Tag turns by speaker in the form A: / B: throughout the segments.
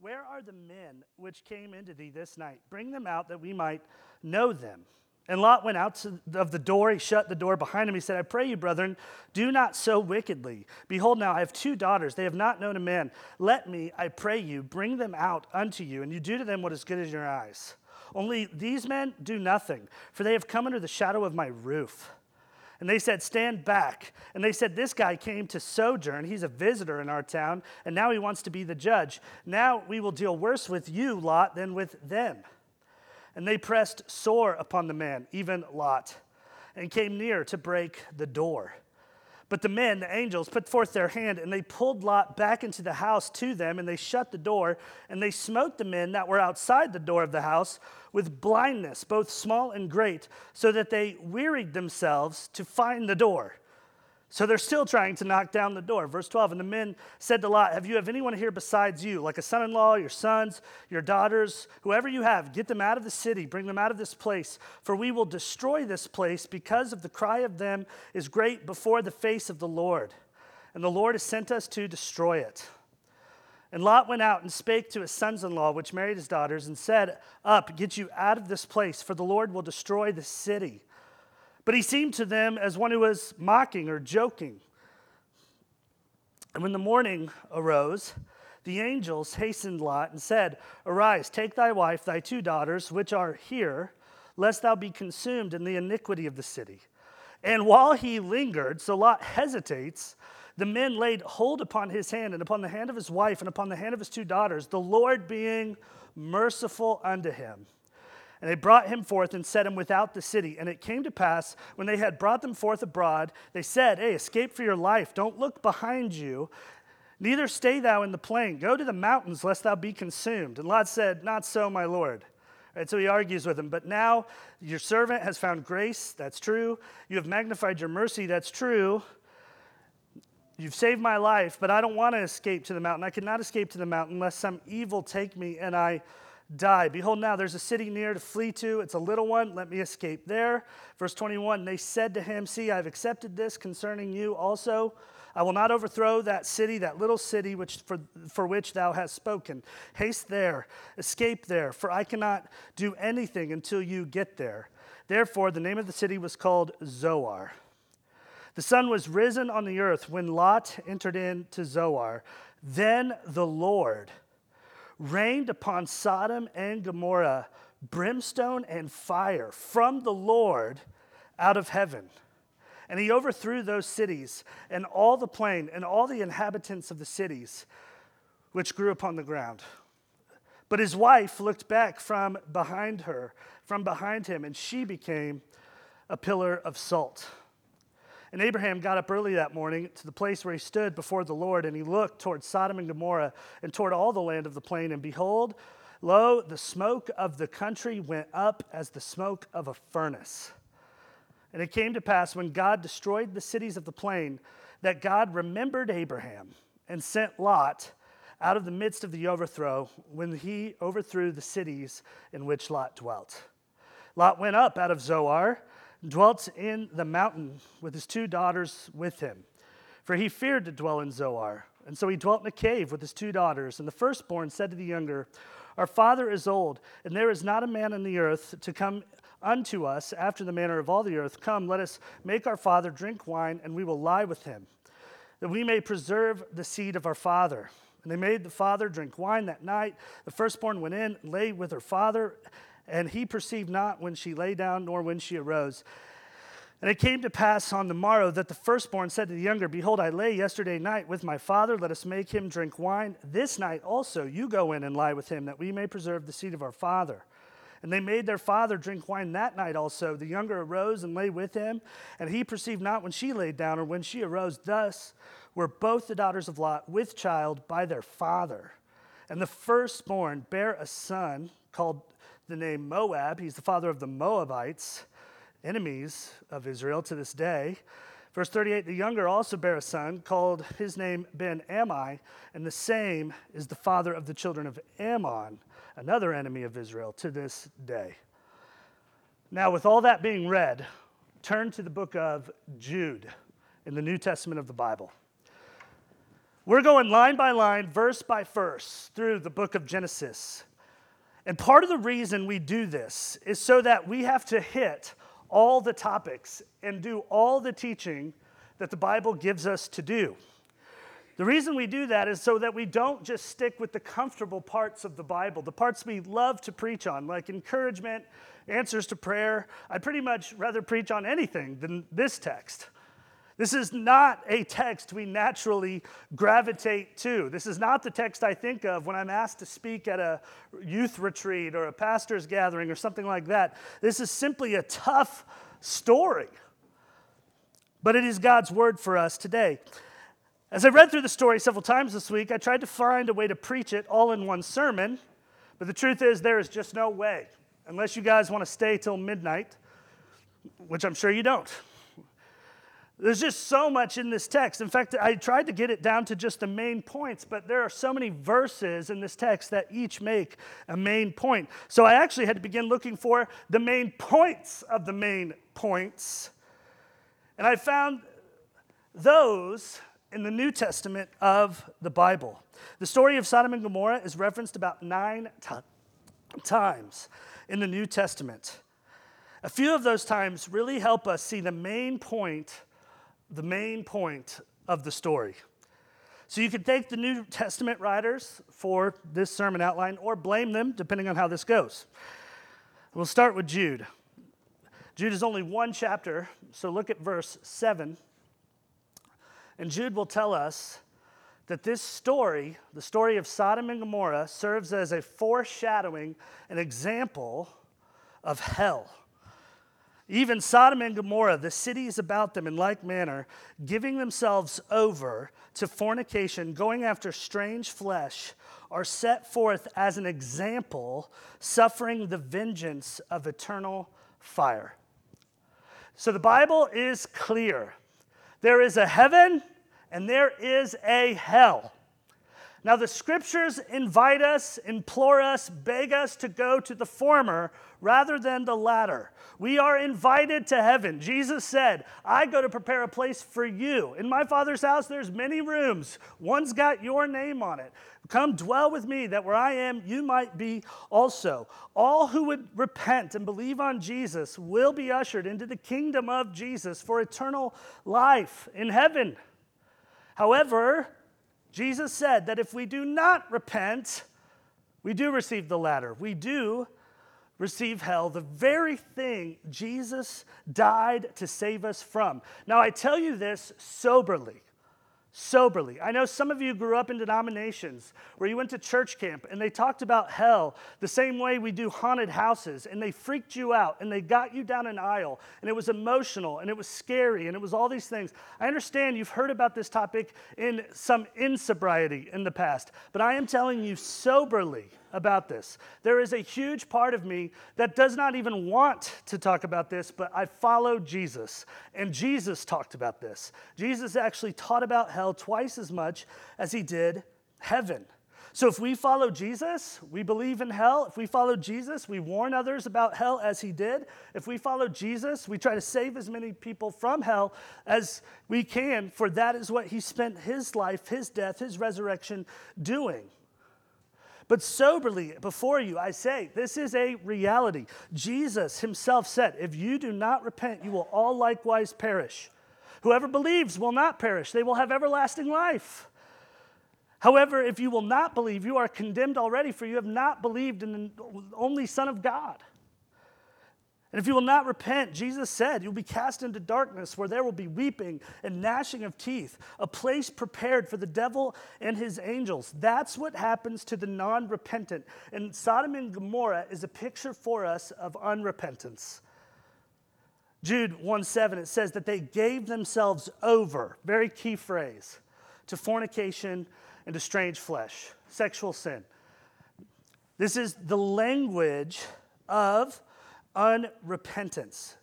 A: Where are the men which came into thee this night? Bring them out that we might know them. And Lot went out of the door. He shut the door behind him. He said, I pray you, brethren, do not so wickedly. Behold, now I have two daughters. They have not known a man. Let me, I pray you, bring them out unto you, and you do to them what is good in your eyes. Only these men do nothing, for they have come under the shadow of my roof. And they said, Stand back. And they said, This guy came to sojourn. He's a visitor in our town, and now he wants to be the judge. Now we will deal worse with you, Lot, than with them. And they pressed sore upon the man, even Lot, and came near to break the door. But the men, the angels, put forth their hand, and they pulled Lot back into the house to them, and they shut the door, and they smote the men that were outside the door of the house with blindness, both small and great, so that they wearied themselves to find the door. So they're still trying to knock down the door. Verse 12, and the men said to Lot, Have you have anyone here besides you, like a son in law, your sons, your daughters, whoever you have? Get them out of the city, bring them out of this place, for we will destroy this place because of the cry of them is great before the face of the Lord. And the Lord has sent us to destroy it. And Lot went out and spake to his sons in law, which married his daughters, and said, Up, get you out of this place, for the Lord will destroy the city. But he seemed to them as one who was mocking or joking. And when the morning arose, the angels hastened Lot and said, Arise, take thy wife, thy two daughters, which are here, lest thou be consumed in the iniquity of the city. And while he lingered, so Lot hesitates, the men laid hold upon his hand and upon the hand of his wife and upon the hand of his two daughters, the Lord being merciful unto him. And they brought him forth and set him without the city. And it came to pass, when they had brought them forth abroad, they said, Hey, escape for your life. Don't look behind you. Neither stay thou in the plain. Go to the mountains, lest thou be consumed. And Lot said, Not so, my Lord. And so he argues with him. But now your servant has found grace. That's true. You have magnified your mercy. That's true. You've saved my life, but I don't want to escape to the mountain. I cannot escape to the mountain unless some evil take me and I die. Behold, now there's a city near to flee to. It's a little one. Let me escape there. Verse 21 They said to him, See, I've accepted this concerning you also. I will not overthrow that city, that little city which for, for which thou hast spoken. Haste there, escape there, for I cannot do anything until you get there. Therefore, the name of the city was called Zoar. The sun was risen on the earth when Lot entered into Zoar. Then the Lord rained upon Sodom and Gomorrah brimstone and fire from the Lord out of heaven. And he overthrew those cities and all the plain and all the inhabitants of the cities which grew upon the ground. But his wife looked back from behind her, from behind him, and she became a pillar of salt. And Abraham got up early that morning to the place where he stood before the Lord, and he looked toward Sodom and Gomorrah and toward all the land of the plain. And behold, lo, the smoke of the country went up as the smoke of a furnace. And it came to pass when God destroyed the cities of the plain that God remembered Abraham and sent Lot out of the midst of the overthrow when he overthrew the cities in which Lot dwelt. Lot went up out of Zoar dwelt in the mountain with his two daughters with him. For he feared to dwell in Zoar. And so he dwelt in a cave with his two daughters. And the firstborn said to the younger, Our father is old, and there is not a man on the earth to come unto us after the manner of all the earth. Come, let us make our father drink wine, and we will lie with him, that we may preserve the seed of our father. And they made the father drink wine that night. The firstborn went in, lay with her father and he perceived not when she lay down nor when she arose. And it came to pass on the morrow that the firstborn said to the younger, Behold, I lay yesterday night with my father. Let us make him drink wine. This night also you go in and lie with him, that we may preserve the seed of our father. And they made their father drink wine that night also. The younger arose and lay with him, and he perceived not when she laid down or when she arose. Thus were both the daughters of Lot with child by their father. And the firstborn bare a son called the name Moab. He's the father of the Moabites, enemies of Israel to this day. Verse 38 The younger also bare a son, called his name Ben Ammi, and the same is the father of the children of Ammon, another enemy of Israel to this day. Now, with all that being read, turn to the book of Jude in the New Testament of the Bible. We're going line by line, verse by verse through the book of Genesis. And part of the reason we do this is so that we have to hit all the topics and do all the teaching that the Bible gives us to do. The reason we do that is so that we don't just stick with the comfortable parts of the Bible, the parts we love to preach on, like encouragement, answers to prayer. I'd pretty much rather preach on anything than this text. This is not a text we naturally gravitate to. This is not the text I think of when I'm asked to speak at a youth retreat or a pastor's gathering or something like that. This is simply a tough story. But it is God's word for us today. As I read through the story several times this week, I tried to find a way to preach it all in one sermon, but the truth is, there is just no way, unless you guys want to stay till midnight, which I'm sure you don't. There's just so much in this text. In fact, I tried to get it down to just the main points, but there are so many verses in this text that each make a main point. So I actually had to begin looking for the main points of the main points. And I found those in the New Testament of the Bible. The story of Sodom and Gomorrah is referenced about nine t- times in the New Testament. A few of those times really help us see the main point the main point of the story. So you could thank the New Testament writers for this sermon outline or blame them, depending on how this goes. We'll start with Jude. Jude is only one chapter, so look at verse 7. And Jude will tell us that this story, the story of Sodom and Gomorrah, serves as a foreshadowing, an example of hell. Even Sodom and Gomorrah, the cities about them, in like manner, giving themselves over to fornication, going after strange flesh, are set forth as an example, suffering the vengeance of eternal fire. So the Bible is clear there is a heaven and there is a hell. Now, the scriptures invite us, implore us, beg us to go to the former rather than the latter. We are invited to heaven. Jesus said, I go to prepare a place for you. In my Father's house, there's many rooms. One's got your name on it. Come dwell with me, that where I am, you might be also. All who would repent and believe on Jesus will be ushered into the kingdom of Jesus for eternal life in heaven. However, Jesus said that if we do not repent, we do receive the latter. We do receive hell, the very thing Jesus died to save us from. Now, I tell you this soberly soberly. I know some of you grew up in denominations where you went to church camp and they talked about hell the same way we do haunted houses and they freaked you out and they got you down an aisle and it was emotional and it was scary and it was all these things. I understand you've heard about this topic in some insobriety in the past, but I am telling you soberly about this. There is a huge part of me that does not even want to talk about this, but I follow Jesus. And Jesus talked about this. Jesus actually taught about hell twice as much as he did heaven. So if we follow Jesus, we believe in hell. If we follow Jesus, we warn others about hell as he did. If we follow Jesus, we try to save as many people from hell as we can, for that is what he spent his life, his death, his resurrection doing. But soberly before you, I say, this is a reality. Jesus himself said, If you do not repent, you will all likewise perish. Whoever believes will not perish, they will have everlasting life. However, if you will not believe, you are condemned already, for you have not believed in the only Son of God. And if you will not repent, Jesus said, you'll be cast into darkness where there will be weeping and gnashing of teeth, a place prepared for the devil and his angels. That's what happens to the non repentant. And Sodom and Gomorrah is a picture for us of unrepentance. Jude 1 7, it says that they gave themselves over, very key phrase, to fornication and to strange flesh, sexual sin. This is the language of unrepentance.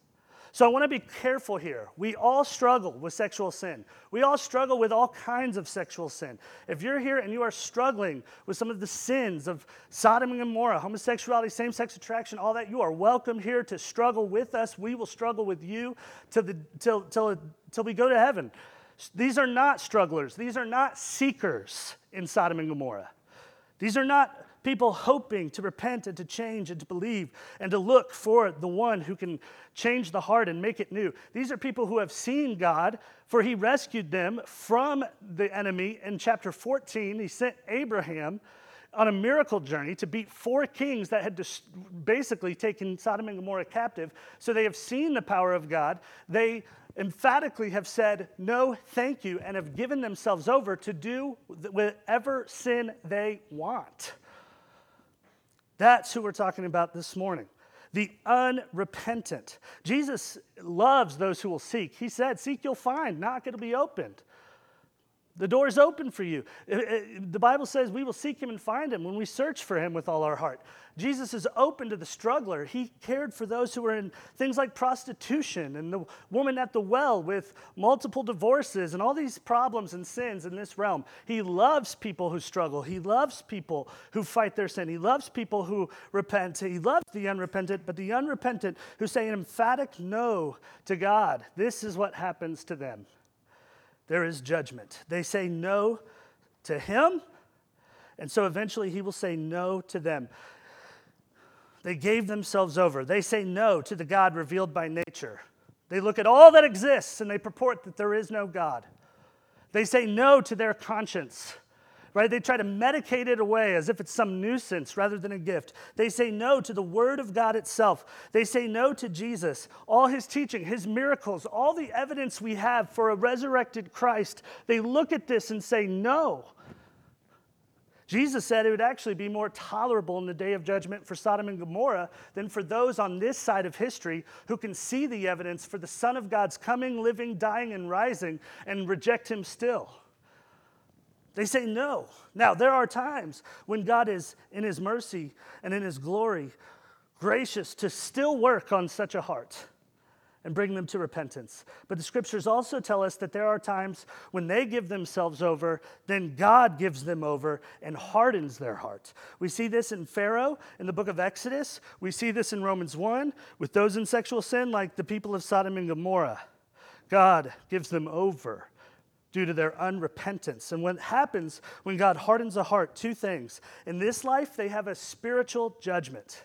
A: So I want to be careful here. We all struggle with sexual sin. We all struggle with all kinds of sexual sin. If you're here and you are struggling with some of the sins of Sodom and Gomorrah, homosexuality, same sex attraction, all that, you are welcome here to struggle with us. We will struggle with you till, the, till, till, till we go to heaven. These are not strugglers. These are not seekers in Sodom and Gomorrah. These are not people hoping to repent and to change and to believe and to look for the one who can change the heart and make it new. These are people who have seen God, for he rescued them from the enemy in chapter 14. He sent Abraham on a miracle journey to beat four kings that had basically taken Sodom and Gomorrah captive. So they have seen the power of God. They emphatically have said, No, thank you, and have given themselves over to do whatever sin they want. That's who we're talking about this morning. The unrepentant. Jesus loves those who will seek. He said, Seek, you'll find, knock, it'll be opened. The door is open for you. Uh, uh, the Bible says we will seek him and find him when we search for him with all our heart. Jesus is open to the struggler. He cared for those who were in things like prostitution and the woman at the well with multiple divorces and all these problems and sins in this realm. He loves people who struggle. He loves people who fight their sin. He loves people who repent. He loves the unrepentant, but the unrepentant who say an emphatic no to God. This is what happens to them there is judgment. They say no to him, and so eventually he will say no to them. They gave themselves over. They say no to the God revealed by nature. They look at all that exists and they purport that there is no God. They say no to their conscience right? They try to medicate it away as if it's some nuisance rather than a gift. They say no to the Word of God itself. They say no to Jesus, all his teaching, his miracles, all the evidence we have for a resurrected Christ. They look at this and say no. Jesus said it would actually be more tolerable in the day of judgment for Sodom and Gomorrah than for those on this side of history who can see the evidence for the Son of God's coming, living, dying, and rising and reject him still. They say no. Now, there are times when God is, in His mercy and in His glory, gracious to still work on such a heart and bring them to repentance. But the scriptures also tell us that there are times when they give themselves over, then God gives them over and hardens their heart. We see this in Pharaoh in the book of Exodus. We see this in Romans 1 with those in sexual sin, like the people of Sodom and Gomorrah. God gives them over due to their unrepentance. And what happens when God hardens a heart? Two things. In this life, they have a spiritual judgment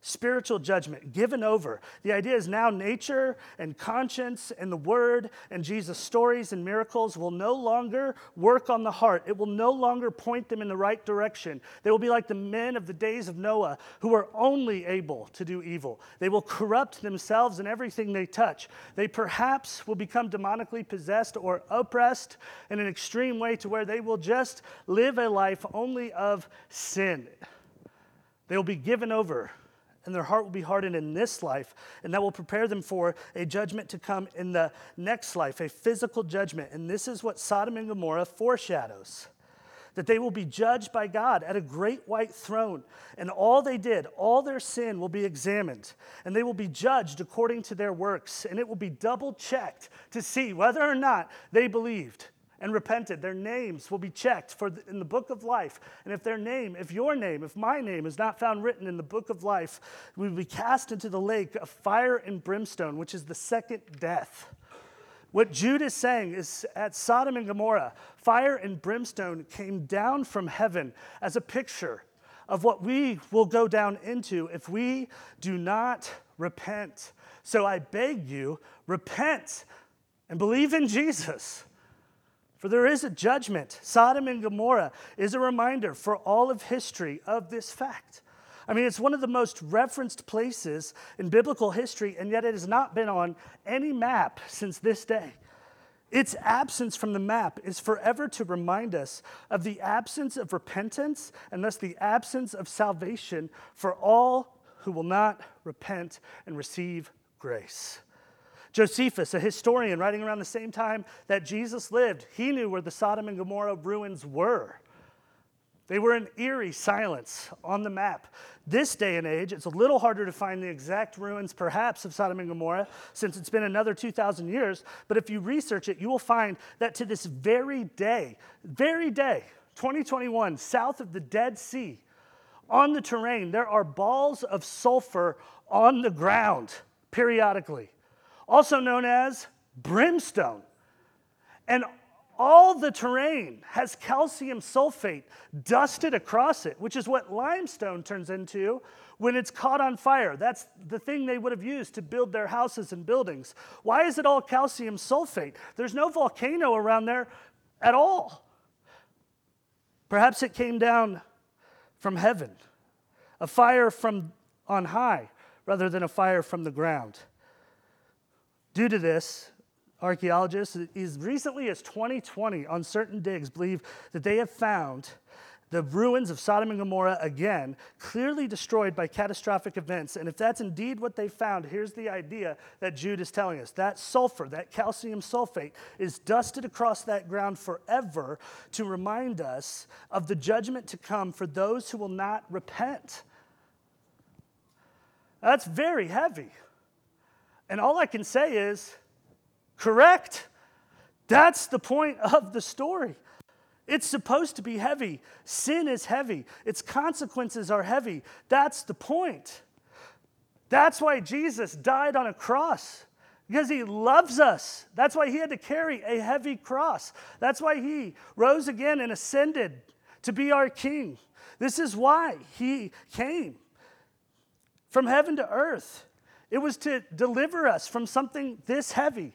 A: spiritual judgment given over. The idea is now nature and conscience and the word and Jesus' stories and miracles will no longer work on the heart. It will no longer point them in the right direction. They will be like the men of the days of Noah who were only able to do evil. They will corrupt themselves and everything they touch. They perhaps will become demonically possessed or oppressed in an extreme way to where they will just live a life only of sin. They will be given over and their heart will be hardened in this life, and that will prepare them for a judgment to come in the next life, a physical judgment. And this is what Sodom and Gomorrah foreshadows that they will be judged by God at a great white throne, and all they did, all their sin will be examined, and they will be judged according to their works, and it will be double checked to see whether or not they believed and repented, their names will be checked for the, in the book of life. And if their name, if your name, if my name is not found written in the book of life, we will be cast into the lake of fire and brimstone, which is the second death. What Jude is saying is at Sodom and Gomorrah, fire and brimstone came down from heaven as a picture of what we will go down into if we do not repent. So I beg you, repent and believe in Jesus. For there is a judgment. Sodom and Gomorrah is a reminder for all of history of this fact. I mean, it's one of the most referenced places in biblical history, and yet it has not been on any map since this day. Its absence from the map is forever to remind us of the absence of repentance and thus the absence of salvation for all who will not repent and receive grace. Josephus, a historian writing around the same time that Jesus lived, he knew where the Sodom and Gomorrah ruins were. They were in eerie silence on the map. This day and age, it's a little harder to find the exact ruins, perhaps, of Sodom and Gomorrah, since it's been another 2,000 years. But if you research it, you will find that to this very day, very day, 2021, south of the Dead Sea, on the terrain, there are balls of sulfur on the ground periodically also known as brimstone. And all the terrain has calcium sulfate dusted across it, which is what limestone turns into when it's caught on fire. That's the thing they would have used to build their houses and buildings. Why is it all calcium sulfate? There's no volcano around there at all. Perhaps it came down from heaven, a fire from on high rather than a fire from the ground. Due to this, archaeologists, as recently as 2020, on certain digs, believe that they have found the ruins of Sodom and Gomorrah again, clearly destroyed by catastrophic events. And if that's indeed what they found, here's the idea that Jude is telling us that sulfur, that calcium sulfate, is dusted across that ground forever to remind us of the judgment to come for those who will not repent. That's very heavy. And all I can say is, correct. That's the point of the story. It's supposed to be heavy. Sin is heavy, its consequences are heavy. That's the point. That's why Jesus died on a cross, because he loves us. That's why he had to carry a heavy cross. That's why he rose again and ascended to be our king. This is why he came from heaven to earth. It was to deliver us from something this heavy.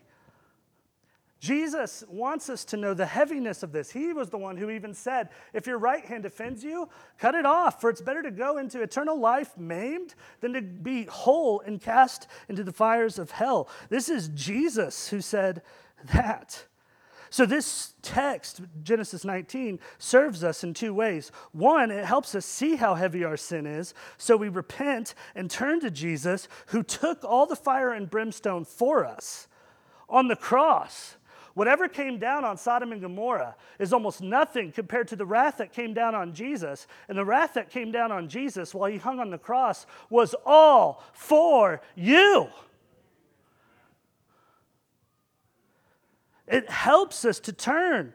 A: Jesus wants us to know the heaviness of this. He was the one who even said, If your right hand offends you, cut it off, for it's better to go into eternal life maimed than to be whole and cast into the fires of hell. This is Jesus who said that. So, this text, Genesis 19, serves us in two ways. One, it helps us see how heavy our sin is, so we repent and turn to Jesus, who took all the fire and brimstone for us on the cross. Whatever came down on Sodom and Gomorrah is almost nothing compared to the wrath that came down on Jesus. And the wrath that came down on Jesus while he hung on the cross was all for you. It helps us to turn.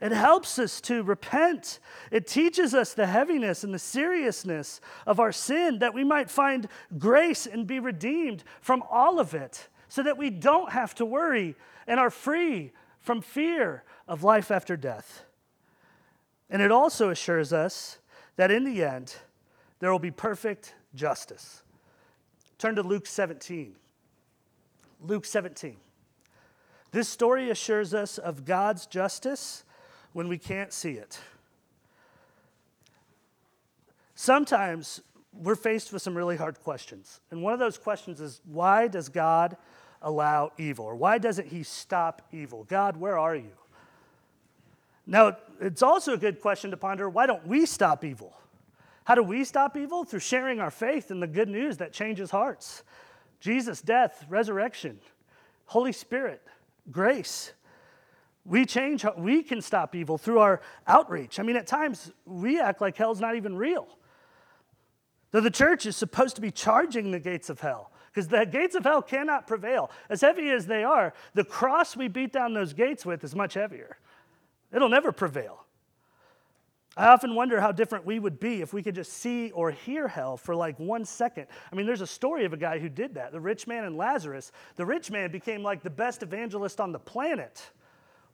A: It helps us to repent. It teaches us the heaviness and the seriousness of our sin that we might find grace and be redeemed from all of it so that we don't have to worry and are free from fear of life after death. And it also assures us that in the end, there will be perfect justice. Turn to Luke 17. Luke 17. This story assures us of God's justice when we can't see it. Sometimes we're faced with some really hard questions. And one of those questions is why does God allow evil? Or why doesn't He stop evil? God, where are you? Now, it's also a good question to ponder why don't we stop evil? How do we stop evil? Through sharing our faith in the good news that changes hearts Jesus' death, resurrection, Holy Spirit, grace. We change, we can stop evil through our outreach. I mean, at times we act like hell's not even real. Though the church is supposed to be charging the gates of hell, because the gates of hell cannot prevail. As heavy as they are, the cross we beat down those gates with is much heavier. It'll never prevail. I often wonder how different we would be if we could just see or hear hell for like one second. I mean, there's a story of a guy who did that the rich man and Lazarus. The rich man became like the best evangelist on the planet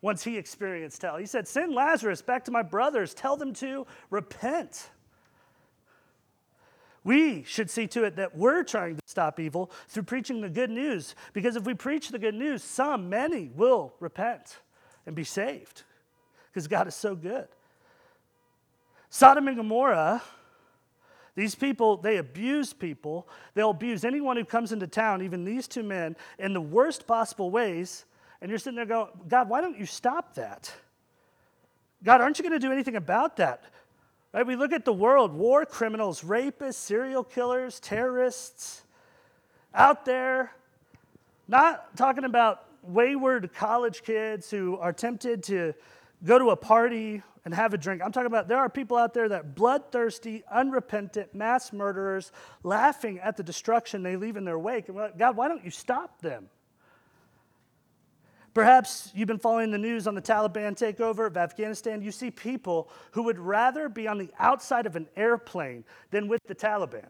A: once he experienced hell. He said, Send Lazarus back to my brothers, tell them to repent. We should see to it that we're trying to stop evil through preaching the good news, because if we preach the good news, some, many will repent and be saved, because God is so good. Sodom and Gomorrah, these people, they abuse people. They'll abuse anyone who comes into town, even these two men, in the worst possible ways. And you're sitting there going, God, why don't you stop that? God, aren't you going to do anything about that? Right? We look at the world war criminals, rapists, serial killers, terrorists out there, not talking about wayward college kids who are tempted to go to a party and have a drink. I'm talking about there are people out there that bloodthirsty, unrepentant mass murderers laughing at the destruction they leave in their wake. And like, God, why don't you stop them? Perhaps you've been following the news on the Taliban takeover of Afghanistan. You see people who would rather be on the outside of an airplane than with the Taliban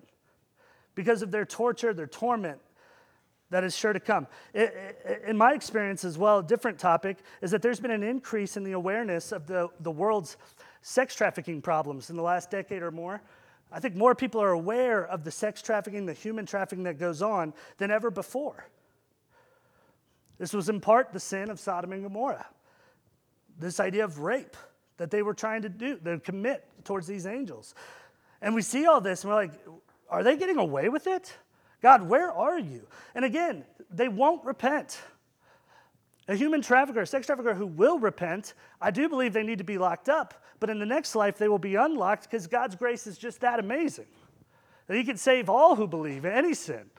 A: because of their torture, their torment, that is sure to come. In my experience as well, a different topic is that there's been an increase in the awareness of the, the world's sex trafficking problems in the last decade or more. I think more people are aware of the sex trafficking, the human trafficking that goes on than ever before. This was in part the sin of Sodom and Gomorrah. This idea of rape that they were trying to do, to commit towards these angels. And we see all this and we're like, are they getting away with it? God, where are you? And again, they won't repent. A human trafficker, a sex trafficker who will repent, I do believe they need to be locked up, but in the next life they will be unlocked because God's grace is just that amazing. That He can save all who believe in any sin.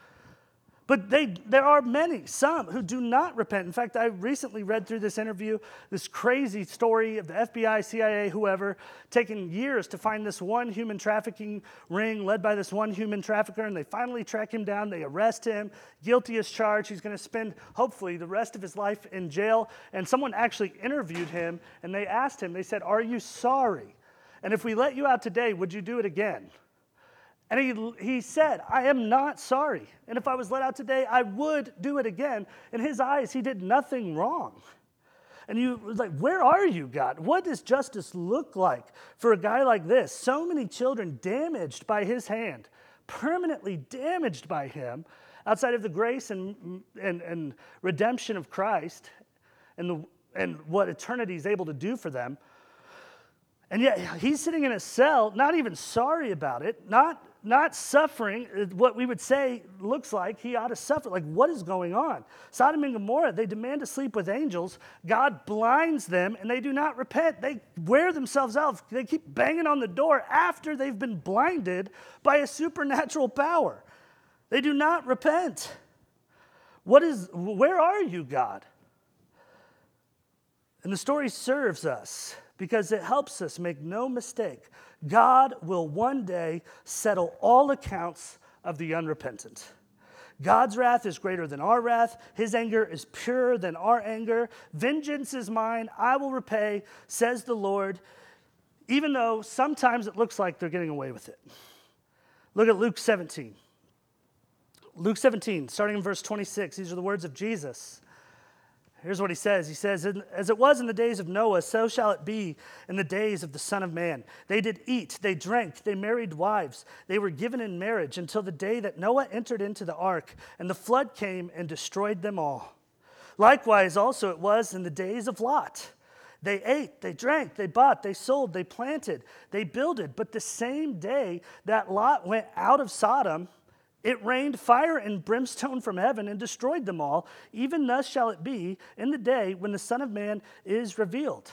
A: But they, there are many, some, who do not repent. In fact, I recently read through this interview, this crazy story of the FBI, CIA, whoever, taking years to find this one human trafficking ring led by this one human trafficker, and they finally track him down. They arrest him, guilty as charged. He's going to spend, hopefully, the rest of his life in jail. And someone actually interviewed him, and they asked him, they said, Are you sorry? And if we let you out today, would you do it again? And he, he said, I am not sorry. And if I was let out today, I would do it again. In his eyes, he did nothing wrong. And you like, where are you, God? What does justice look like for a guy like this? So many children damaged by his hand, permanently damaged by him, outside of the grace and, and, and redemption of Christ and, the, and what eternity is able to do for them. And yet he's sitting in a cell, not even sorry about it, not not suffering uh, what we would say looks like he ought to suffer. Like, what is going on? Sodom and Gomorrah, they demand to sleep with angels. God blinds them and they do not repent. They wear themselves out. They keep banging on the door after they've been blinded by a supernatural power. They do not repent. What is, where are you, God? And the story serves us because it helps us make no mistake God will one day settle all accounts of the unrepentant. God's wrath is greater than our wrath. His anger is purer than our anger. Vengeance is mine. I will repay, says the Lord, even though sometimes it looks like they're getting away with it. Look at Luke 17. Luke 17, starting in verse 26, these are the words of Jesus. Here's what he says He says, As it was in the days of Noah, so shall it be in the days of the Son of Man. They did eat, they drank, they married wives, they were given in marriage until the day that Noah entered into the ark, and the flood came and destroyed them all. Likewise, also it was in the days of Lot. They ate, they drank, they bought, they sold, they planted, they builded. But the same day that Lot went out of Sodom, it rained fire and brimstone from heaven and destroyed them all. Even thus shall it be in the day when the Son of Man is revealed.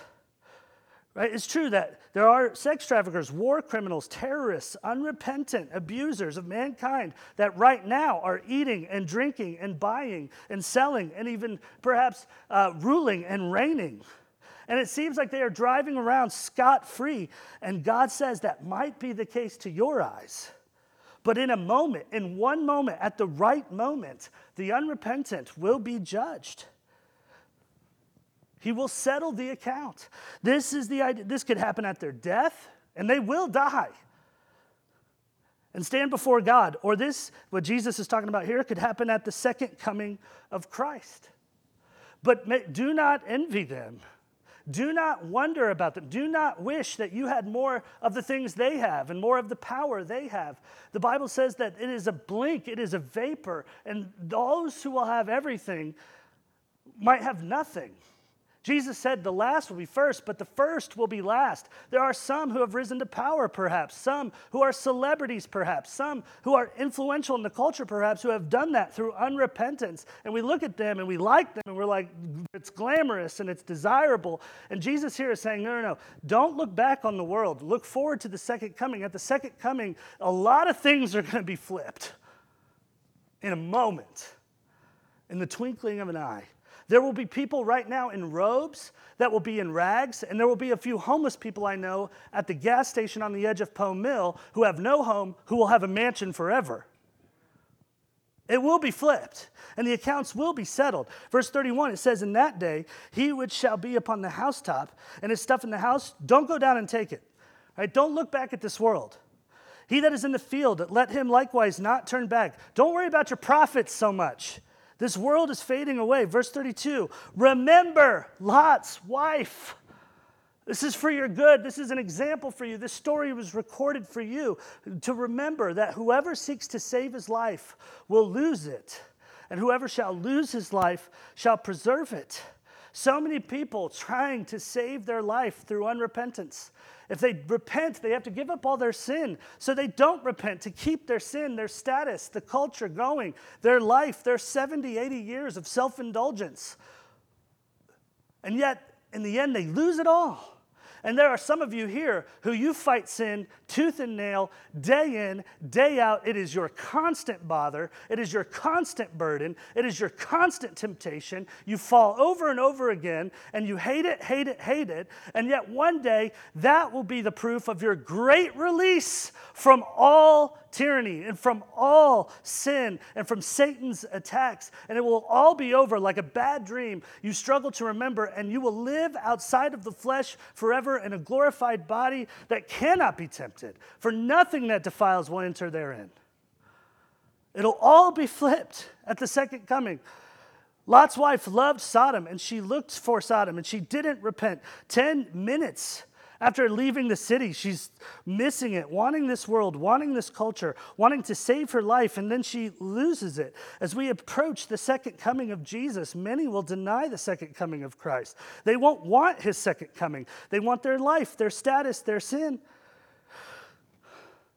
A: Right? It's true that there are sex traffickers, war criminals, terrorists, unrepentant abusers of mankind that right now are eating and drinking and buying and selling and even perhaps uh, ruling and reigning. And it seems like they are driving around scot free. And God says that might be the case to your eyes. But in a moment, in one moment, at the right moment, the unrepentant will be judged. He will settle the account. This is the idea. This could happen at their death, and they will die and stand before God. Or this, what Jesus is talking about here, could happen at the second coming of Christ. But do not envy them do not wonder about them. Do not wish that you had more of the things they have and more of the power they have. The Bible says that it is a blink, it is a vapor, and those who will have everything might have nothing. Jesus said the last will be first, but the first will be last. There are some who have risen to power, perhaps, some who are celebrities, perhaps, some who are influential in the culture, perhaps, who have done that through unrepentance. And we look at them and we like them and we're like, it's glamorous and it's desirable. And Jesus here is saying, no, no, no, don't look back on the world. Look forward to the second coming. At the second coming, a lot of things are going to be flipped in a moment, in the twinkling of an eye. There will be people right now in robes that will be in rags, and there will be a few homeless people I know at the gas station on the edge of Poe Mill who have no home, who will have a mansion forever. It will be flipped, and the accounts will be settled. Verse 31, it says, In that day, he which shall be upon the housetop, and his stuff in the house, don't go down and take it. Right? Don't look back at this world. He that is in the field, let him likewise not turn back. Don't worry about your profits so much. This world is fading away. Verse 32 Remember Lot's wife. This is for your good. This is an example for you. This story was recorded for you to remember that whoever seeks to save his life will lose it, and whoever shall lose his life shall preserve it. So many people trying to save their life through unrepentance. If they repent, they have to give up all their sin. So they don't repent to keep their sin, their status, the culture going, their life, their 70, 80 years of self indulgence. And yet, in the end, they lose it all. And there are some of you here who you fight sin tooth and nail, day in, day out. It is your constant bother. It is your constant burden. It is your constant temptation. You fall over and over again, and you hate it, hate it, hate it. And yet one day, that will be the proof of your great release from all tyranny and from all sin and from Satan's attacks. And it will all be over like a bad dream you struggle to remember, and you will live outside of the flesh forever in a glorified body that cannot be tempted, for nothing that defiles will enter therein. It'll all be flipped at the second coming. Lot's wife loved Sodom and she looked for Sodom and she didn't repent. 10 minutes after leaving the city, she's missing it, wanting this world, wanting this culture, wanting to save her life, and then she loses it. As we approach the second coming of Jesus, many will deny the second coming of Christ. They won't want his second coming, they want their life, their status, their sin.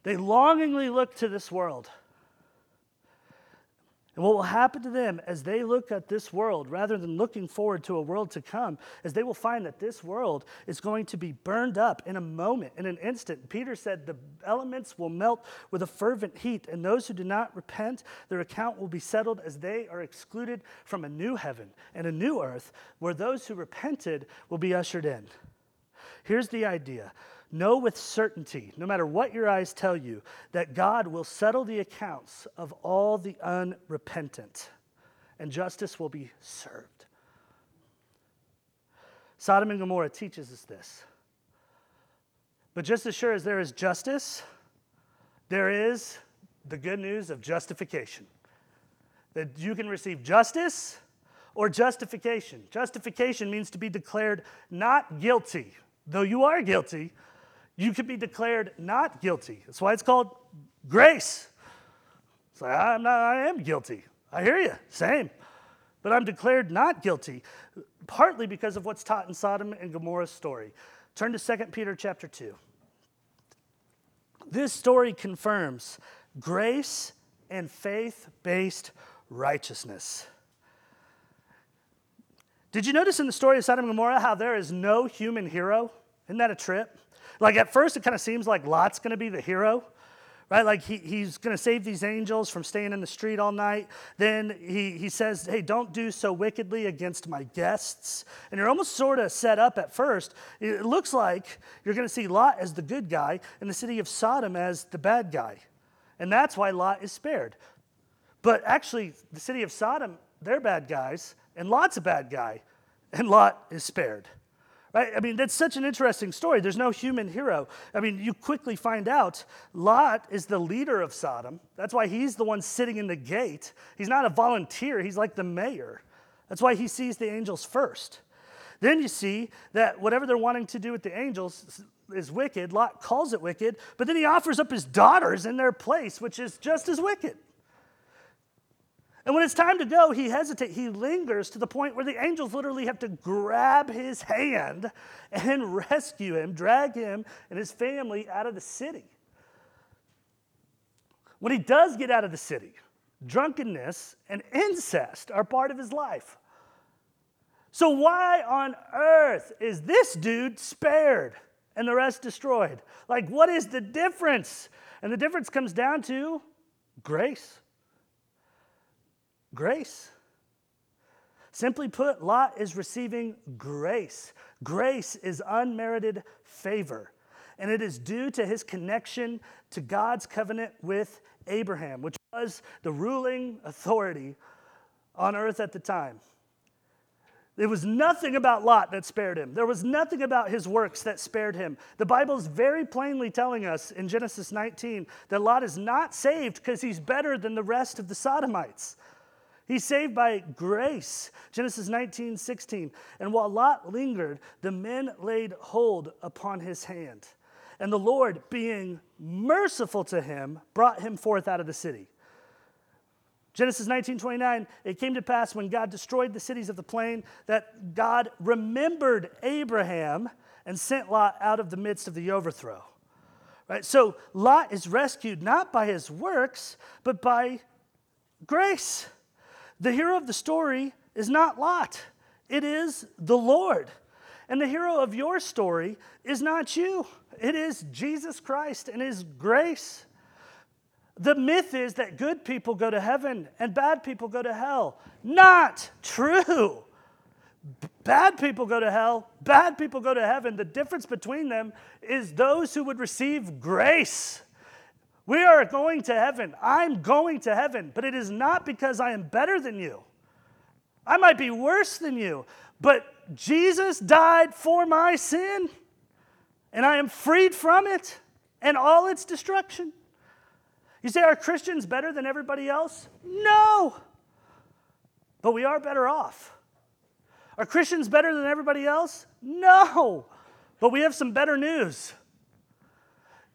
A: They longingly look to this world. And what will happen to them as they look at this world, rather than looking forward to a world to come, is they will find that this world is going to be burned up in a moment, in an instant. Peter said the elements will melt with a fervent heat, and those who do not repent, their account will be settled as they are excluded from a new heaven and a new earth, where those who repented will be ushered in. Here's the idea Know with certainty, no matter what your eyes tell you, that God will settle the accounts of all the unrepentant, and justice will be served. Sodom and Gomorrah teaches us this. But just as sure as there is justice, there is the good news of justification. That you can receive justice or justification. Justification means to be declared not guilty, though you are guilty you could be declared not guilty. That's why it's called grace. It's like, I'm not, I am guilty. I hear you, same. But I'm declared not guilty, partly because of what's taught in Sodom and Gomorrah's story. Turn to 2 Peter chapter 2. This story confirms grace and faith based righteousness. Did you notice in the story of Sodom and Gomorrah how there is no human hero? Isn't that a trip? Like at first, it kind of seems like Lot's going to be the hero, right? Like he, he's going to save these angels from staying in the street all night. Then he, he says, hey, don't do so wickedly against my guests. And you're almost sort of set up at first. It looks like you're going to see Lot as the good guy and the city of Sodom as the bad guy. And that's why Lot is spared. But actually, the city of Sodom, they're bad guys, and Lot's a bad guy, and Lot is spared. Right? I mean, that's such an interesting story. There's no human hero. I mean, you quickly find out Lot is the leader of Sodom. That's why he's the one sitting in the gate. He's not a volunteer, he's like the mayor. That's why he sees the angels first. Then you see that whatever they're wanting to do with the angels is wicked. Lot calls it wicked, but then he offers up his daughters in their place, which is just as wicked. And when it's time to go, he hesitates. He lingers to the point where the angels literally have to grab his hand and rescue him, drag him and his family out of the city. When he does get out of the city, drunkenness and incest are part of his life. So, why on earth is this dude spared and the rest destroyed? Like, what is the difference? And the difference comes down to grace. Grace. Simply put, Lot is receiving grace. Grace is unmerited favor, and it is due to his connection to God's covenant with Abraham, which was the ruling authority on earth at the time. There was nothing about Lot that spared him. There was nothing about his works that spared him. The Bible is very plainly telling us in Genesis 19 that Lot is not saved because he's better than the rest of the Sodomites. He's saved by grace. Genesis 19, 16. And while Lot lingered, the men laid hold upon his hand. And the Lord, being merciful to him, brought him forth out of the city. Genesis 19, 29, it came to pass when God destroyed the cities of the plain that God remembered Abraham and sent Lot out of the midst of the overthrow. Right? So Lot is rescued not by his works, but by grace. The hero of the story is not Lot, it is the Lord. And the hero of your story is not you, it is Jesus Christ and his grace. The myth is that good people go to heaven and bad people go to hell. Not true. Bad people go to hell, bad people go to heaven. The difference between them is those who would receive grace. We are going to heaven. I'm going to heaven, but it is not because I am better than you. I might be worse than you, but Jesus died for my sin, and I am freed from it and all its destruction. You say, are Christians better than everybody else? No, but we are better off. Are Christians better than everybody else? No. But we have some better news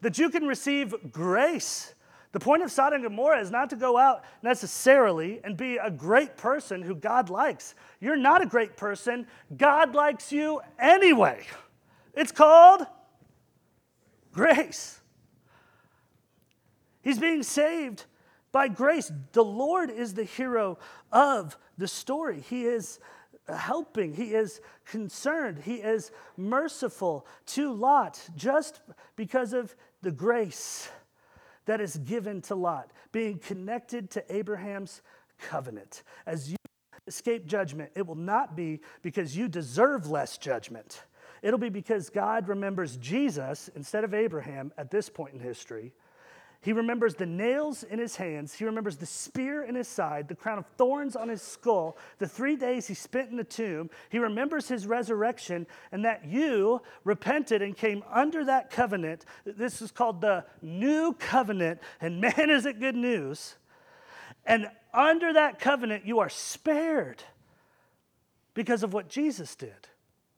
A: that you can receive grace. The point of Sodom and Gomorrah is not to go out necessarily and be a great person who God likes. You're not a great person. God likes you anyway. It's called grace. He's being saved by grace. The Lord is the hero of the story. He is helping, he is concerned, he is merciful to Lot just because of the grace that is given to Lot, being connected to Abraham's covenant. As you escape judgment, it will not be because you deserve less judgment. It'll be because God remembers Jesus instead of Abraham at this point in history he remembers the nails in his hands. He remembers the spear in his side, the crown of thorns on his skull, the three days he spent in the tomb. He remembers his resurrection and that you repented and came under that covenant. This is called the new covenant. And man, is it good news. And under that covenant, you are spared because of what Jesus did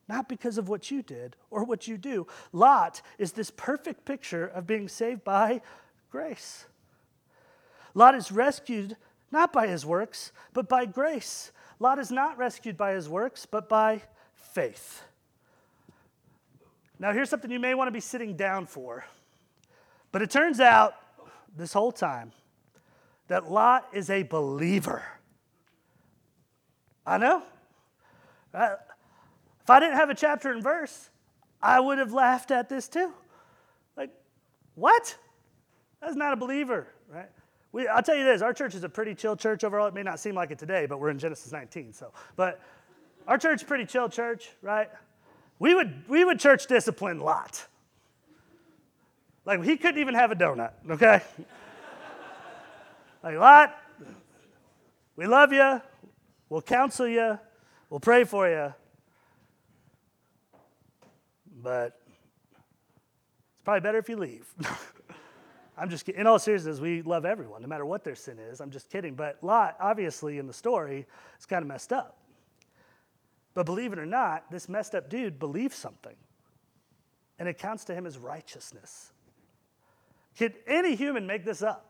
A: not because of what you did or what you do. Lot is this perfect picture of being saved by grace. Lot is rescued not by his works, but by grace. Lot is not rescued by his works, but by faith. Now, here's something you may want to be sitting down for. But it turns out this whole time that Lot is a believer. I know. Uh, if I didn't have a chapter and verse, I would have laughed at this too. Like, what? That's not a believer, right? We, I'll tell you this, our church is a pretty chill church overall. It may not seem like it today, but we're in Genesis 19, so. But our church is pretty chill church, right? We would, we would church discipline Lot. Like, he couldn't even have a donut, okay? like, Lot, we love you. We'll counsel you. We'll pray for you. But it's probably better if you leave. I'm just in all seriousness, we love everyone, no matter what their sin is. I'm just kidding. But Lot, obviously, in the story, is kind of messed up. But believe it or not, this messed up dude believes something, and it counts to him as righteousness. Could any human make this up?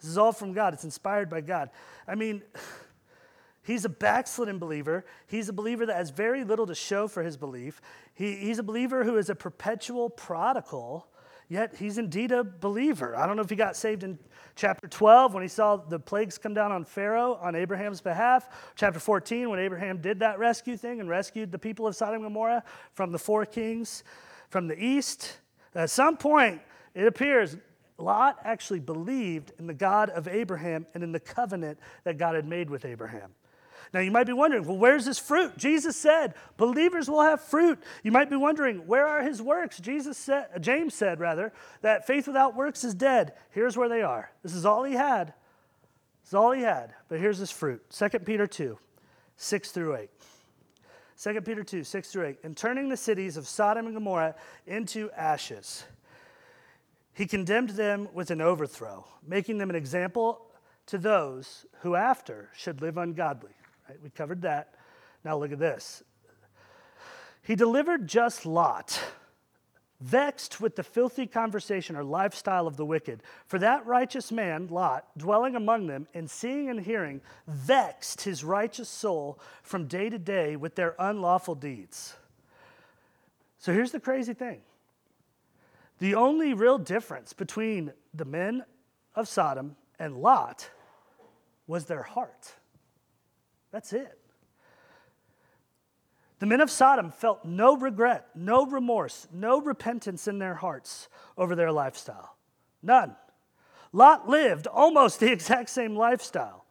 A: This is all from God, it's inspired by God. I mean, He's a backslidden believer. He's a believer that has very little to show for his belief. He, he's a believer who is a perpetual prodigal yet he's indeed a believer. I don't know if he got saved in chapter 12 when he saw the plagues come down on Pharaoh on Abraham's behalf, chapter 14 when Abraham did that rescue thing and rescued the people of Sodom and Gomorrah from the four kings from the east. At some point, it appears Lot actually believed in the God of Abraham and in the covenant that God had made with Abraham. Now, you might be wondering, well, where's his fruit? Jesus said, believers will have fruit. You might be wondering, where are his works? Jesus said, uh, James said, rather, that faith without works is dead. Here's where they are. This is all he had. This is all he had. But here's his fruit 2 Peter 2, 6 through 8. 2 Peter 2, 6 through 8. In turning the cities of Sodom and Gomorrah into ashes, he condemned them with an overthrow, making them an example to those who after should live ungodly. Right? We covered that. Now look at this. He delivered just Lot, vexed with the filthy conversation or lifestyle of the wicked. For that righteous man, Lot, dwelling among them and seeing and hearing, vexed his righteous soul from day to day with their unlawful deeds. So here's the crazy thing the only real difference between the men of Sodom and Lot was their heart. That's it. The men of Sodom felt no regret, no remorse, no repentance in their hearts over their lifestyle. None. Lot lived almost the exact same lifestyle.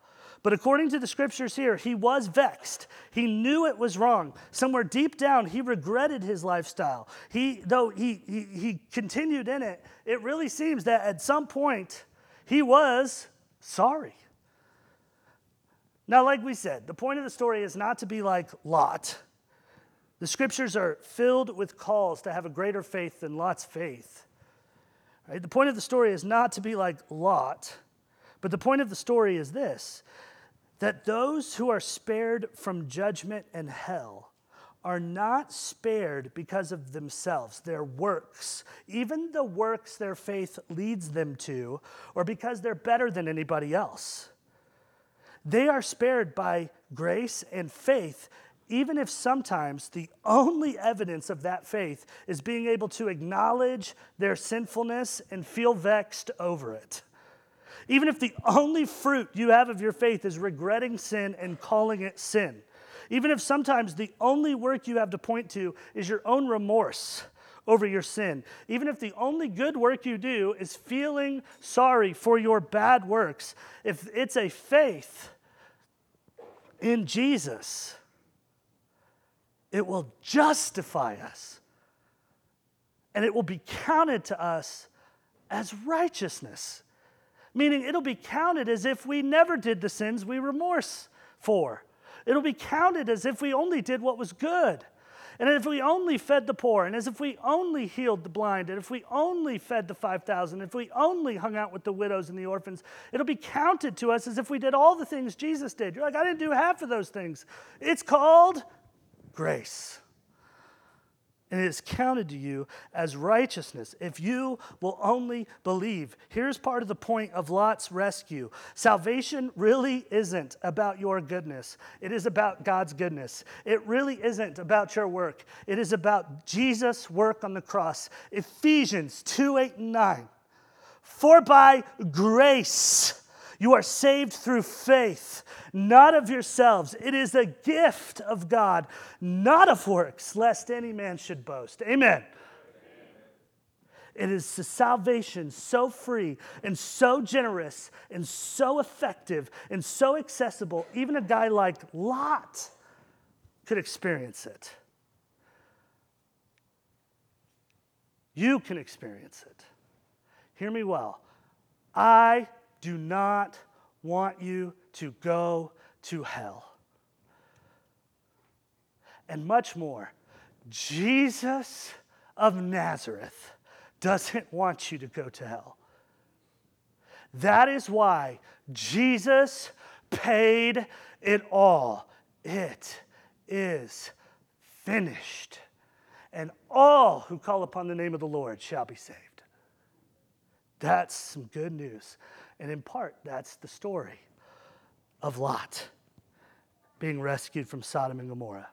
A: But according to the scriptures here, he was vexed. He knew it was wrong. Somewhere deep down, he regretted his lifestyle. He, though he, he, he continued in it, it really seems that at some point he was sorry. Now, like we said, the point of the story is not to be like Lot. The scriptures are filled with calls to have a greater faith than Lot's faith. Right? The point of the story is not to be like Lot, but the point of the story is this that those who are spared from judgment and hell are not spared because of themselves, their works, even the works their faith leads them to, or because they're better than anybody else. They are spared by grace and faith, even if sometimes the only evidence of that faith is being able to acknowledge their sinfulness and feel vexed over it. Even if the only fruit you have of your faith is regretting sin and calling it sin. Even if sometimes the only work you have to point to is your own remorse over your sin. Even if the only good work you do is feeling sorry for your bad works. If it's a faith in Jesus, it will justify us and it will be counted to us as righteousness meaning it'll be counted as if we never did the sins we remorse for. It'll be counted as if we only did what was good. And if we only fed the poor, and as if we only healed the blind, and if we only fed the 5,000, if we only hung out with the widows and the orphans, it'll be counted to us as if we did all the things Jesus did. You're like, I didn't do half of those things. It's called grace and it is counted to you as righteousness if you will only believe. Here's part of the point of Lot's rescue salvation really isn't about your goodness, it is about God's goodness. It really isn't about your work, it is about Jesus' work on the cross. Ephesians 2 8 and 9. For by grace, you are saved through faith, not of yourselves. It is a gift of God, not of works, lest any man should boast. Amen. It is a salvation so free and so generous and so effective and so accessible, even a guy like Lot could experience it. You can experience it. Hear me well. I do not want you to go to hell. And much more, Jesus of Nazareth doesn't want you to go to hell. That is why Jesus paid it all. It is finished. And all who call upon the name of the Lord shall be saved. That's some good news. And in part, that's the story of Lot being rescued from Sodom and Gomorrah.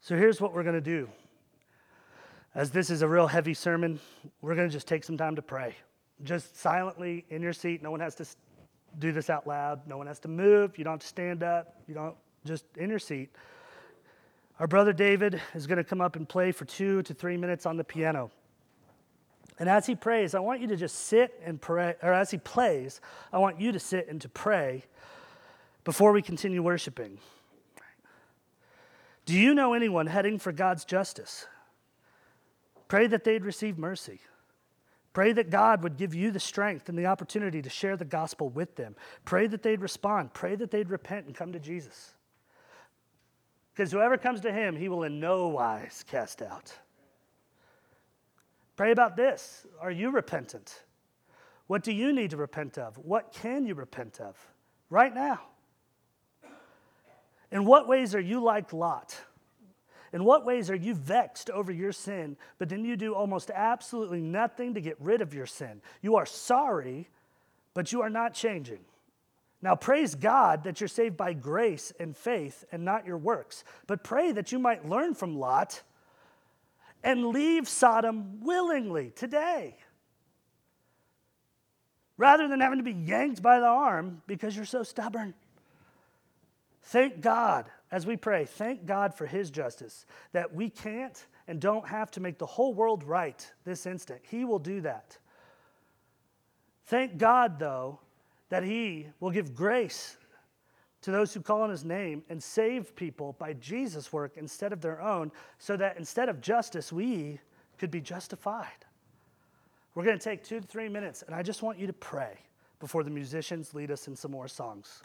A: So here's what we're going to do. As this is a real heavy sermon, we're going to just take some time to pray. Just silently in your seat. No one has to do this out loud. No one has to move. You don't have to stand up. You don't, just in your seat. Our brother David is going to come up and play for two to three minutes on the piano. And as he prays, I want you to just sit and pray, or as he plays, I want you to sit and to pray before we continue worshiping. Do you know anyone heading for God's justice? Pray that they'd receive mercy. Pray that God would give you the strength and the opportunity to share the gospel with them. Pray that they'd respond. Pray that they'd repent and come to Jesus. Because whoever comes to him, he will in no wise cast out. Pray about this. Are you repentant? What do you need to repent of? What can you repent of right now? In what ways are you like Lot? In what ways are you vexed over your sin, but then you do almost absolutely nothing to get rid of your sin? You are sorry, but you are not changing. Now, praise God that you're saved by grace and faith and not your works, but pray that you might learn from Lot and leave Sodom willingly today. Rather than having to be yanked by the arm because you're so stubborn. Thank God, as we pray, thank God for His justice, that we can't and don't have to make the whole world right this instant. He will do that. Thank God, though, that He will give grace to those who call on His name and save people by Jesus' work instead of their own, so that instead of justice, we could be justified. We're going to take two to three minutes, and I just want you to pray before the musicians lead us in some more songs.